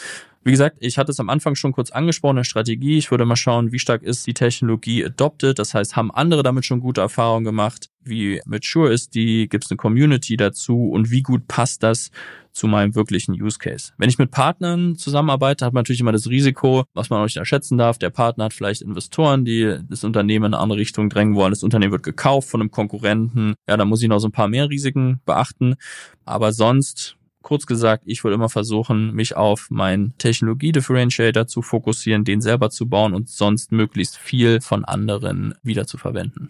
Wie gesagt, ich hatte es am Anfang schon kurz angesprochen, eine Strategie. Ich würde mal schauen, wie stark ist die Technologie adopted. Das heißt, haben andere damit schon gute Erfahrungen gemacht? Wie mature ist die? Gibt es eine Community dazu? Und wie gut passt das zu meinem wirklichen Use Case? Wenn ich mit Partnern zusammenarbeite, hat man natürlich immer das Risiko, was man auch nicht erschätzen darf. Der Partner hat vielleicht Investoren, die das Unternehmen in eine andere Richtung drängen wollen. Das Unternehmen wird gekauft von einem Konkurrenten. Ja, da muss ich noch so ein paar mehr Risiken beachten. Aber sonst Kurz gesagt, ich würde immer versuchen, mich auf meinen Technologie-Differentiator zu fokussieren, den selber zu bauen und sonst möglichst viel von anderen wieder zu verwenden.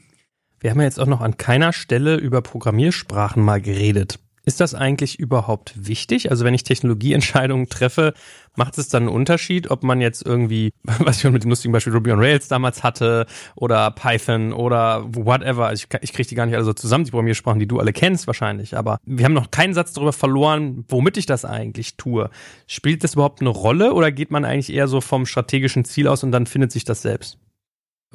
Wir haben ja jetzt auch noch an keiner Stelle über Programmiersprachen mal geredet. Ist das eigentlich überhaupt wichtig? Also wenn ich Technologieentscheidungen treffe, macht es dann einen Unterschied, ob man jetzt irgendwie, was ich schon mit dem lustigen Beispiel Ruby on Rails damals hatte oder Python oder whatever. Also ich, ich kriege die gar nicht alle so zusammen, die Programmiersprachen, die du alle kennst wahrscheinlich. Aber wir haben noch keinen Satz darüber verloren, womit ich das eigentlich tue. Spielt das überhaupt eine Rolle oder geht man eigentlich eher so vom strategischen Ziel aus und dann findet sich das selbst?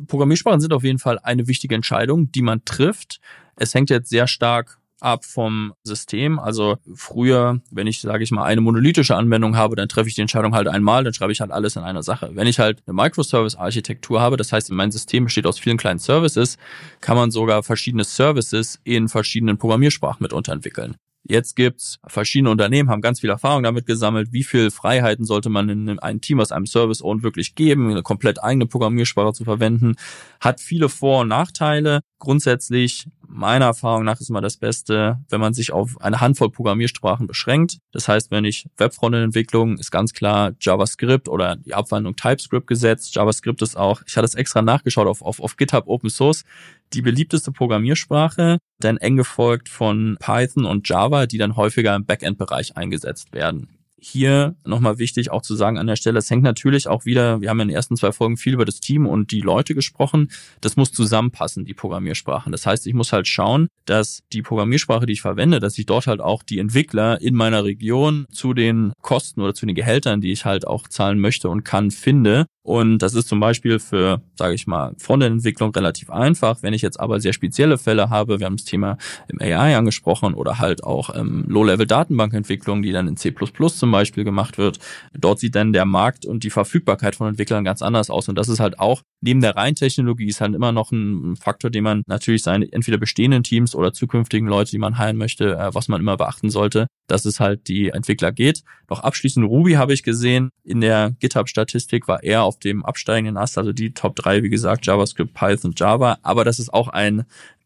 Programmiersprachen sind auf jeden Fall eine wichtige Entscheidung, die man trifft. Es hängt jetzt sehr stark ab vom System. Also früher, wenn ich, sage ich mal, eine monolithische Anwendung habe, dann treffe ich die Entscheidung halt einmal, dann schreibe ich halt alles in einer Sache. Wenn ich halt eine Microservice-Architektur habe, das heißt, mein System besteht aus vielen kleinen Services, kann man sogar verschiedene Services in verschiedenen Programmiersprachen mit unterentwickeln. Jetzt gibt's verschiedene Unternehmen, haben ganz viel Erfahrung damit gesammelt, wie viel Freiheiten sollte man in einem Team aus einem Service Own wirklich geben, eine komplett eigene Programmiersprache zu verwenden, hat viele Vor- und Nachteile. Grundsätzlich meiner Erfahrung nach ist immer das Beste, wenn man sich auf eine Handvoll Programmiersprachen beschränkt. Das heißt, wenn ich Webfrontend-Entwicklung ist ganz klar JavaScript oder die Abwandlung TypeScript gesetzt. JavaScript ist auch, ich hatte es extra nachgeschaut auf, auf, auf GitHub Open Source, die beliebteste Programmiersprache, dann eng gefolgt von Python und Java, die dann häufiger im Backend-Bereich eingesetzt werden hier nochmal wichtig auch zu sagen an der Stelle, es hängt natürlich auch wieder, wir haben in den ersten zwei Folgen viel über das Team und die Leute gesprochen, das muss zusammenpassen, die Programmiersprachen. Das heißt, ich muss halt schauen, dass die Programmiersprache, die ich verwende, dass ich dort halt auch die Entwickler in meiner Region zu den Kosten oder zu den Gehältern, die ich halt auch zahlen möchte und kann, finde und das ist zum Beispiel für, sage ich mal, Frontend-Entwicklung relativ einfach. Wenn ich jetzt aber sehr spezielle Fälle habe, wir haben das Thema im AI angesprochen oder halt auch ähm, Low-Level-Datenbankentwicklung, die dann in C++ zum Beispiel gemacht wird. Dort sieht dann der Markt und die Verfügbarkeit von Entwicklern ganz anders aus. Und das ist halt auch, neben der reinen Technologie ist halt immer noch ein Faktor, den man natürlich seine entweder bestehenden Teams oder zukünftigen Leute, die man heilen möchte, äh, was man immer beachten sollte, dass es halt die Entwickler geht. Noch abschließend Ruby habe ich gesehen. In der GitHub-Statistik war er auf dem absteigenden Ast, also die Top 3, wie gesagt, JavaScript, Python, Java. Aber das ist auch ein,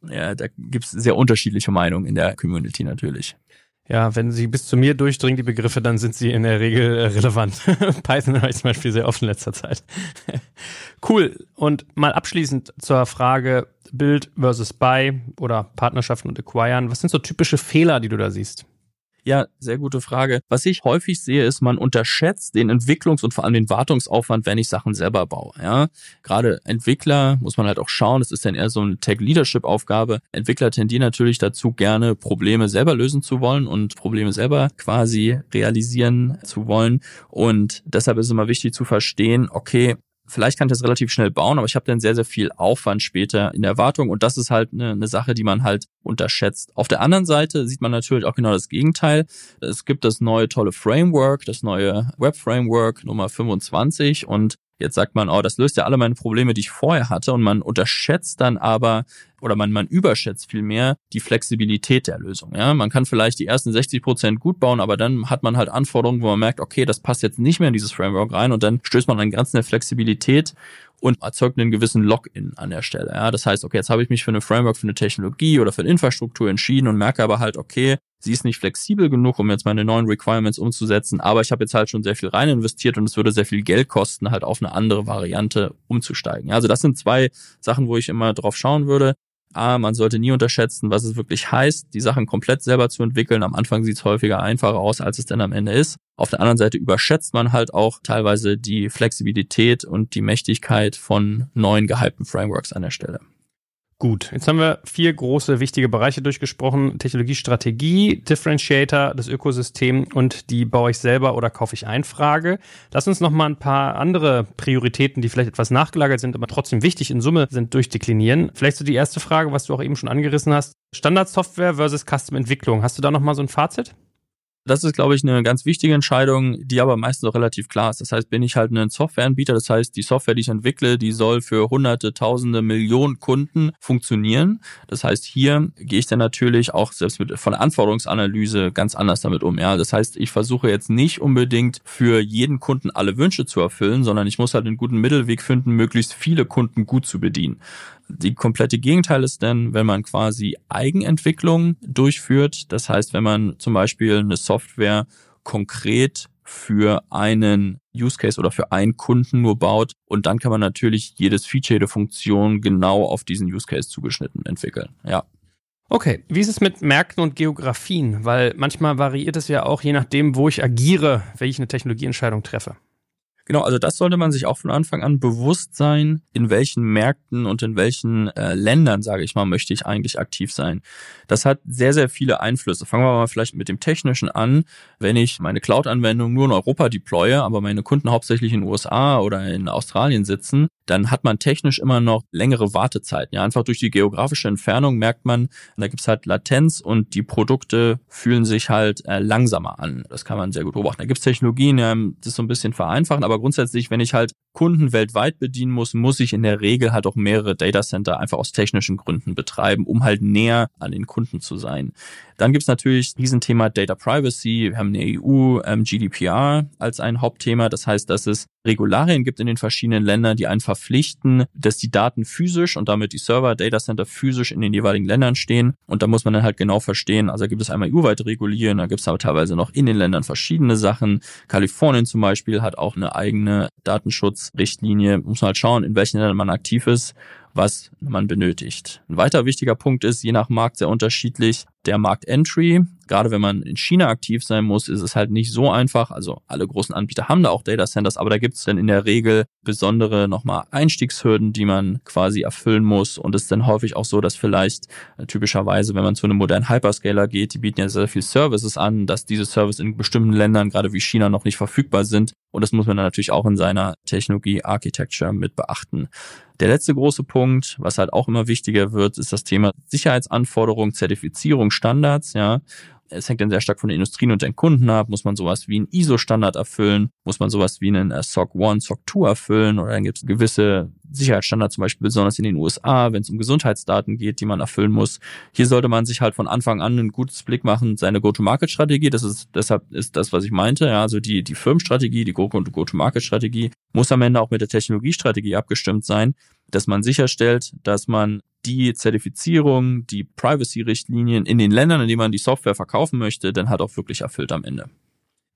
ja, da gibt es sehr unterschiedliche Meinungen in der Community natürlich. Ja, wenn sie bis zu mir durchdringen, die Begriffe, dann sind sie in der Regel äh, relevant. Python höre ich zum Beispiel sehr oft in letzter Zeit. cool. Und mal abschließend zur Frage Build versus Buy oder Partnerschaften und Acquiren. Was sind so typische Fehler, die du da siehst? Ja, sehr gute Frage. Was ich häufig sehe, ist, man unterschätzt den Entwicklungs- und vor allem den Wartungsaufwand, wenn ich Sachen selber baue. Ja, gerade Entwickler muss man halt auch schauen. Das ist dann eher so eine Tech-Leadership-Aufgabe. Entwickler tendieren natürlich dazu, gerne Probleme selber lösen zu wollen und Probleme selber quasi realisieren zu wollen. Und deshalb ist es immer wichtig zu verstehen, okay, vielleicht kann ich das relativ schnell bauen, aber ich habe dann sehr, sehr viel Aufwand später in Erwartung und das ist halt eine, eine Sache, die man halt unterschätzt. Auf der anderen Seite sieht man natürlich auch genau das Gegenteil. Es gibt das neue tolle Framework, das neue Web Framework Nummer 25 und Jetzt sagt man, oh, das löst ja alle meine Probleme, die ich vorher hatte und man unterschätzt dann aber oder man, man überschätzt vielmehr die Flexibilität der Lösung. Ja, man kann vielleicht die ersten 60 Prozent gut bauen, aber dann hat man halt Anforderungen, wo man merkt, okay, das passt jetzt nicht mehr in dieses Framework rein und dann stößt man an Grenzen der Flexibilität und erzeugt einen gewissen Login an der Stelle. Ja, das heißt, okay, jetzt habe ich mich für eine Framework, für eine Technologie oder für eine Infrastruktur entschieden und merke aber halt, okay, sie ist nicht flexibel genug, um jetzt meine neuen Requirements umzusetzen, aber ich habe jetzt halt schon sehr viel rein investiert und es würde sehr viel Geld kosten, halt auf eine andere Variante umzusteigen. Also das sind zwei Sachen, wo ich immer drauf schauen würde. A, man sollte nie unterschätzen, was es wirklich heißt, die Sachen komplett selber zu entwickeln. Am Anfang sieht es häufiger einfacher aus, als es denn am Ende ist. Auf der anderen Seite überschätzt man halt auch teilweise die Flexibilität und die Mächtigkeit von neuen gehypten Frameworks an der Stelle. Gut, jetzt haben wir vier große wichtige Bereiche durchgesprochen. Technologiestrategie, Differentiator, das Ökosystem und die baue ich selber oder kaufe ich ein Frage. Lass uns noch mal ein paar andere Prioritäten, die vielleicht etwas nachgelagert sind, aber trotzdem wichtig in Summe sind, durchdeklinieren. Vielleicht so die erste Frage, was du auch eben schon angerissen hast. Standardsoftware versus Custom-Entwicklung. Hast du da noch mal so ein Fazit? Das ist, glaube ich, eine ganz wichtige Entscheidung, die aber meistens auch relativ klar ist. Das heißt, bin ich halt ein Softwareanbieter, das heißt, die Software, die ich entwickle, die soll für hunderte, tausende, Millionen Kunden funktionieren. Das heißt, hier gehe ich dann natürlich auch selbst mit von der Anforderungsanalyse ganz anders damit um. Ja, das heißt, ich versuche jetzt nicht unbedingt für jeden Kunden alle Wünsche zu erfüllen, sondern ich muss halt einen guten Mittelweg finden, möglichst viele Kunden gut zu bedienen. Die komplette Gegenteil ist dann, wenn man quasi Eigenentwicklung durchführt. Das heißt, wenn man zum Beispiel eine Software konkret für einen Use Case oder für einen Kunden nur baut und dann kann man natürlich jedes Feature, jede Funktion genau auf diesen Use Case zugeschnitten entwickeln. Ja. Okay, wie ist es mit Märkten und Geografien? Weil manchmal variiert es ja auch je nachdem, wo ich agiere, welche ich eine Technologieentscheidung treffe. Genau, also das sollte man sich auch von Anfang an bewusst sein, in welchen Märkten und in welchen äh, Ländern, sage ich mal, möchte ich eigentlich aktiv sein. Das hat sehr, sehr viele Einflüsse. Fangen wir mal vielleicht mit dem Technischen an. Wenn ich meine Cloud-Anwendung nur in Europa deploye, aber meine Kunden hauptsächlich in den USA oder in Australien sitzen, dann hat man technisch immer noch längere Wartezeiten. Ja, einfach durch die geografische Entfernung merkt man, da gibt's halt Latenz und die Produkte fühlen sich halt äh, langsamer an. Das kann man sehr gut beobachten. Da gibt's Technologien, ja, das so ein bisschen vereinfachen, aber grundsätzlich, wenn ich halt Kunden weltweit bedienen muss, muss ich in der Regel halt auch mehrere Datacenter einfach aus technischen Gründen betreiben, um halt näher an den Kunden zu sein. Dann gibt's natürlich diesen Thema Data Privacy. Wir haben eine EU ähm, GDPR als ein Hauptthema. Das heißt, dass es Regularien gibt in den verschiedenen Ländern, die einen verpflichten, dass die Daten physisch und damit die Server, Data Center physisch in den jeweiligen Ländern stehen. Und da muss man dann halt genau verstehen, also gibt es einmal EU-weite Regulierungen, da gibt es aber teilweise noch in den Ländern verschiedene Sachen. Kalifornien zum Beispiel hat auch eine eigene Datenschutzrichtlinie. Muss man halt schauen, in welchen Ländern man aktiv ist was man benötigt. Ein weiter wichtiger Punkt ist, je nach Markt sehr unterschiedlich, der Marktentry. Gerade wenn man in China aktiv sein muss, ist es halt nicht so einfach. Also alle großen Anbieter haben da auch Data Centers, aber da gibt es dann in der Regel besondere nochmal Einstiegshürden, die man quasi erfüllen muss. Und es ist dann häufig auch so, dass vielleicht äh, typischerweise, wenn man zu einem modernen Hyperscaler geht, die bieten ja sehr viel Services an, dass diese Services in bestimmten Ländern, gerade wie China, noch nicht verfügbar sind. Und das muss man dann natürlich auch in seiner Technologie Architecture mit beachten. Der letzte große Punkt, was halt auch immer wichtiger wird, ist das Thema Sicherheitsanforderungen, Zertifizierung, Standards, ja. Es hängt dann sehr stark von den Industrien und den Kunden ab. Muss man sowas wie einen ISO-Standard erfüllen? Muss man sowas wie einen äh, SOC 1, SOC 2 erfüllen? Oder dann gibt es gewisse Sicherheitsstandards, zum Beispiel besonders in den USA, wenn es um Gesundheitsdaten geht, die man erfüllen muss. Hier sollte man sich halt von Anfang an ein gutes Blick machen, seine Go-to-Market-Strategie. Das ist deshalb ist das, was ich meinte. Ja, also die die Firmenstrategie, die Go-to-Market-Strategie muss am Ende auch mit der Technologiestrategie abgestimmt sein, dass man sicherstellt, dass man die Zertifizierung, die Privacy-Richtlinien in den Ländern, in denen man die Software verkaufen möchte, dann halt auch wirklich erfüllt am Ende.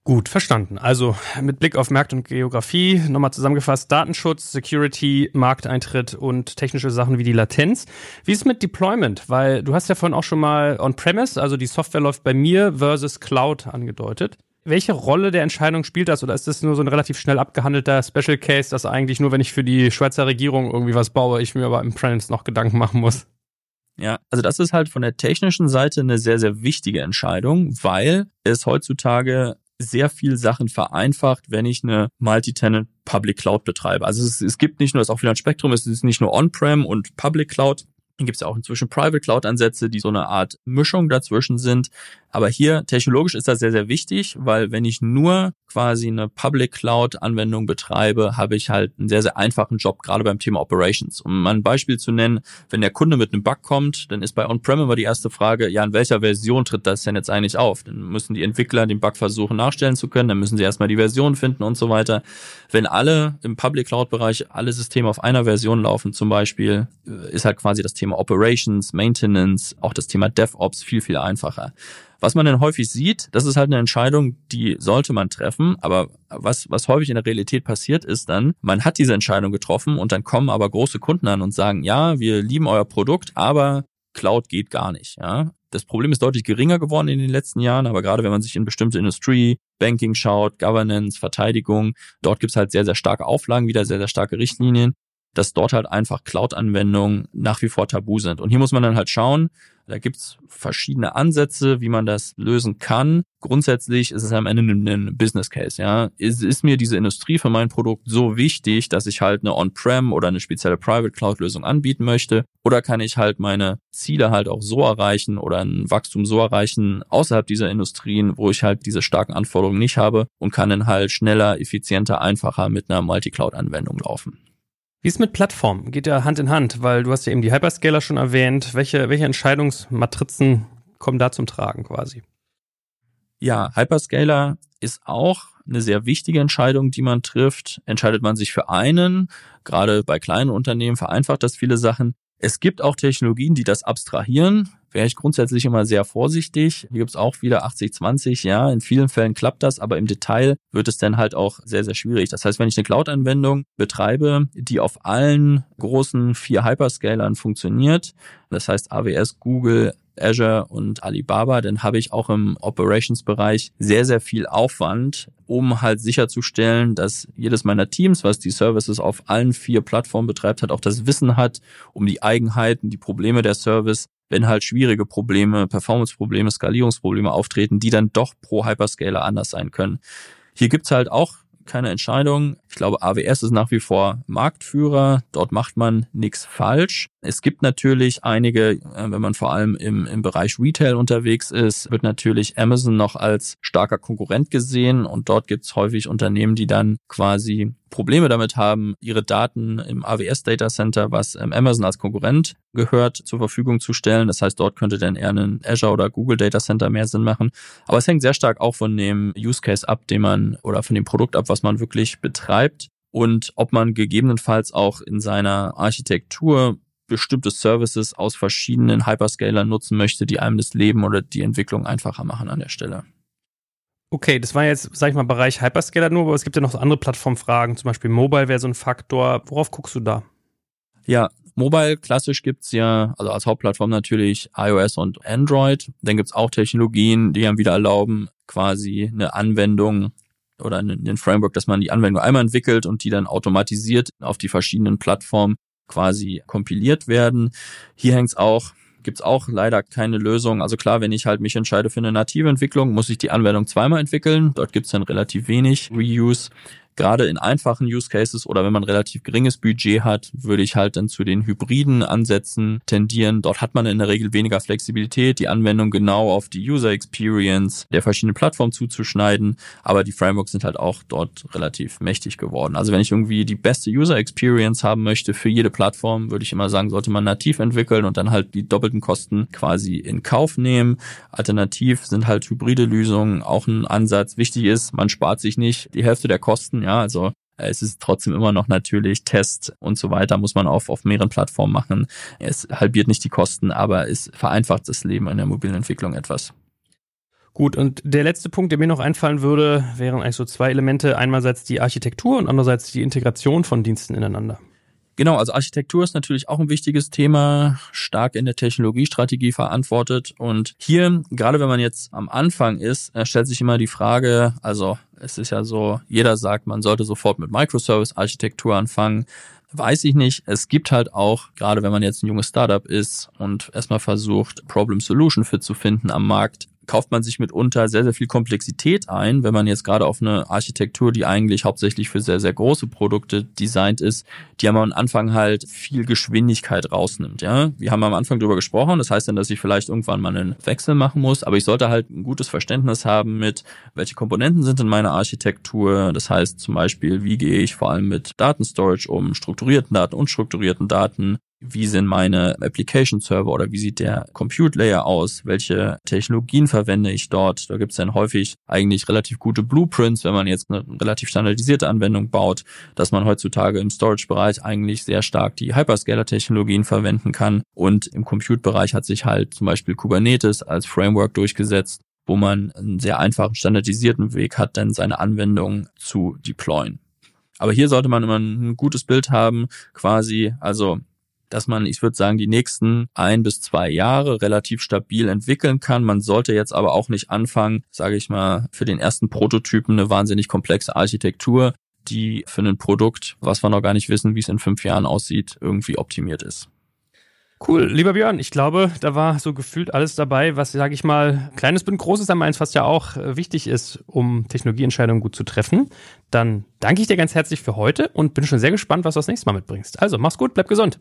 Gut, verstanden. Also mit Blick auf Markt und Geografie nochmal zusammengefasst, Datenschutz, Security, Markteintritt und technische Sachen wie die Latenz. Wie ist es mit Deployment? Weil du hast ja vorhin auch schon mal On-Premise, also die Software läuft bei mir versus Cloud angedeutet. Welche Rolle der Entscheidung spielt das oder ist das nur so ein relativ schnell abgehandelter Special Case, dass eigentlich nur, wenn ich für die Schweizer Regierung irgendwie was baue, ich mir aber im Premise noch Gedanken machen muss? Ja, also das ist halt von der technischen Seite eine sehr, sehr wichtige Entscheidung, weil es heutzutage sehr viel Sachen vereinfacht, wenn ich eine Multi-Tenant Public Cloud betreibe. Also es, es gibt nicht nur das auch wieder ein Spektrum, es ist nicht nur On-Prem und Public Cloud, dann gibt es ja auch inzwischen Private Cloud-Ansätze, die so eine Art Mischung dazwischen sind. Aber hier technologisch ist das sehr, sehr wichtig, weil wenn ich nur quasi eine Public Cloud Anwendung betreibe, habe ich halt einen sehr, sehr einfachen Job, gerade beim Thema Operations. Um mal ein Beispiel zu nennen, wenn der Kunde mit einem Bug kommt, dann ist bei On-Prem immer die erste Frage, ja, in welcher Version tritt das denn jetzt eigentlich auf? Dann müssen die Entwickler den Bug versuchen nachstellen zu können, dann müssen sie erstmal die Version finden und so weiter. Wenn alle im Public Cloud Bereich alle Systeme auf einer Version laufen zum Beispiel, äh, ist halt quasi das Thema Operations, Maintenance, auch das Thema DevOps viel, viel einfacher. Was man dann häufig sieht, das ist halt eine Entscheidung, die sollte man treffen, aber was, was häufig in der Realität passiert ist dann, man hat diese Entscheidung getroffen und dann kommen aber große Kunden an und sagen, ja, wir lieben euer Produkt, aber Cloud geht gar nicht. Ja? Das Problem ist deutlich geringer geworden in den letzten Jahren, aber gerade wenn man sich in bestimmte Industrie, Banking schaut, Governance, Verteidigung, dort gibt's halt sehr, sehr starke Auflagen, wieder sehr, sehr starke Richtlinien dass dort halt einfach Cloud-Anwendungen nach wie vor tabu sind. Und hier muss man dann halt schauen, da gibt's verschiedene Ansätze, wie man das lösen kann. Grundsätzlich ist es am Ende ein Business Case. Ja, ist, ist mir diese Industrie für mein Produkt so wichtig, dass ich halt eine On-Prem oder eine spezielle Private Cloud Lösung anbieten möchte? Oder kann ich halt meine Ziele halt auch so erreichen oder ein Wachstum so erreichen außerhalb dieser Industrien, wo ich halt diese starken Anforderungen nicht habe und kann dann halt schneller, effizienter, einfacher mit einer Multi-Cloud-Anwendung laufen? Wie ist mit Plattformen? Geht ja Hand in Hand, weil du hast ja eben die Hyperscaler schon erwähnt. Welche, welche Entscheidungsmatrizen kommen da zum Tragen quasi? Ja, Hyperscaler ist auch eine sehr wichtige Entscheidung, die man trifft. Entscheidet man sich für einen, gerade bei kleinen Unternehmen vereinfacht das viele Sachen. Es gibt auch Technologien, die das abstrahieren wäre ich grundsätzlich immer sehr vorsichtig. Hier gibt es auch wieder 80-20, ja, in vielen Fällen klappt das, aber im Detail wird es dann halt auch sehr, sehr schwierig. Das heißt, wenn ich eine Cloud-Anwendung betreibe, die auf allen großen vier Hyperscalern funktioniert, das heißt AWS, Google, Azure und Alibaba, dann habe ich auch im Operations-Bereich sehr, sehr viel Aufwand, um halt sicherzustellen, dass jedes meiner Teams, was die Services auf allen vier Plattformen betreibt, hat auch das Wissen hat, um die Eigenheiten, die Probleme der Service wenn halt schwierige Probleme, Performance-Probleme, Skalierungsprobleme auftreten, die dann doch pro Hyperscaler anders sein können. Hier gibt's halt auch keine Entscheidung. Ich glaube, AWS ist nach wie vor Marktführer. Dort macht man nichts falsch. Es gibt natürlich einige, äh, wenn man vor allem im, im Bereich Retail unterwegs ist, wird natürlich Amazon noch als starker Konkurrent gesehen und dort gibt es häufig Unternehmen, die dann quasi Probleme damit haben, ihre Daten im AWS Data Center, was ähm, Amazon als Konkurrent gehört, zur Verfügung zu stellen. Das heißt, dort könnte dann eher ein Azure oder Google Data Center mehr Sinn machen. Aber es hängt sehr stark auch von dem Use Case ab, den man oder von dem Produkt ab, was man wirklich betreibt und ob man gegebenenfalls auch in seiner Architektur bestimmte Services aus verschiedenen Hyperscalern nutzen möchte, die einem das Leben oder die Entwicklung einfacher machen an der Stelle. Okay, das war jetzt, sag ich mal, Bereich Hyperscaler nur, aber es gibt ja noch so andere Plattformfragen, zum Beispiel Mobile wäre so ein Faktor. Worauf guckst du da? Ja, Mobile klassisch gibt's ja, also als Hauptplattform natürlich iOS und Android. Dann gibt's auch Technologien, die einem wieder erlauben, quasi eine Anwendung oder ein Framework, dass man die Anwendung einmal entwickelt und die dann automatisiert auf die verschiedenen Plattformen quasi kompiliert werden. Hier hängt's auch gibt's auch leider keine Lösung. Also klar, wenn ich halt mich entscheide für eine native Entwicklung, muss ich die Anwendung zweimal entwickeln. Dort gibt's dann relativ wenig Reuse gerade in einfachen Use Cases oder wenn man relativ geringes Budget hat, würde ich halt dann zu den hybriden Ansätzen tendieren. Dort hat man in der Regel weniger Flexibilität, die Anwendung genau auf die User Experience der verschiedenen Plattformen zuzuschneiden, aber die Frameworks sind halt auch dort relativ mächtig geworden. Also wenn ich irgendwie die beste User Experience haben möchte für jede Plattform, würde ich immer sagen, sollte man nativ entwickeln und dann halt die doppelten Kosten quasi in Kauf nehmen. Alternativ sind halt hybride Lösungen auch ein Ansatz. Wichtig ist, man spart sich nicht die Hälfte der Kosten, ja, also äh, es ist trotzdem immer noch natürlich Test und so weiter, muss man auf, auf mehreren Plattformen machen. Es halbiert nicht die Kosten, aber es vereinfacht das Leben in der mobilen Entwicklung etwas. Gut, und der letzte Punkt, der mir noch einfallen würde, wären eigentlich so zwei Elemente. Einerseits die Architektur und andererseits die Integration von Diensten ineinander. Genau, also Architektur ist natürlich auch ein wichtiges Thema, stark in der Technologiestrategie verantwortet. Und hier, gerade wenn man jetzt am Anfang ist, äh, stellt sich immer die Frage, also es ist ja so, jeder sagt, man sollte sofort mit Microservice-Architektur anfangen. Weiß ich nicht. Es gibt halt auch, gerade wenn man jetzt ein junges Startup ist und erstmal versucht, Problem-Solution Fit zu finden am Markt, kauft man sich mitunter sehr, sehr viel Komplexität ein, wenn man jetzt gerade auf eine Architektur, die eigentlich hauptsächlich für sehr, sehr große Produkte designt ist, die am Anfang halt viel Geschwindigkeit rausnimmt. Ja, Wir haben am Anfang drüber gesprochen, das heißt dann, dass ich vielleicht irgendwann mal einen Wechsel machen muss, aber ich sollte halt ein gutes Verständnis haben mit, welche Komponenten sind in meiner Architektur. Das heißt zum Beispiel, wie gehe ich vor allem mit Datenstorage um, strukturierten Daten, unstrukturierten Daten, wie sind meine Application Server oder wie sieht der Compute Layer aus, welche Technologien verwende ich dort. Da gibt es dann häufig eigentlich relativ gute Blueprints, wenn man jetzt eine relativ standardisierte Anwendung baut, dass man heutzutage im Storage-Bereich eigentlich sehr stark die Hyperscaler-Technologien verwenden kann. Und im Compute-Bereich hat sich halt zum Beispiel Kubernetes als Framework durchgesetzt, wo man einen sehr einfachen standardisierten Weg hat, dann seine Anwendung zu deployen. Aber hier sollte man immer ein gutes Bild haben, quasi, also dass man, ich würde sagen, die nächsten ein bis zwei Jahre relativ stabil entwickeln kann. Man sollte jetzt aber auch nicht anfangen, sage ich mal, für den ersten Prototypen eine wahnsinnig komplexe Architektur, die für ein Produkt, was wir noch gar nicht wissen, wie es in fünf Jahren aussieht, irgendwie optimiert ist. Cool, lieber Björn, ich glaube, da war so gefühlt alles dabei, was, sage ich mal, kleines bin großes am eins, was ja auch äh, wichtig ist, um Technologieentscheidungen gut zu treffen. Dann danke ich dir ganz herzlich für heute und bin schon sehr gespannt, was du das nächste Mal mitbringst. Also, mach's gut, bleib gesund.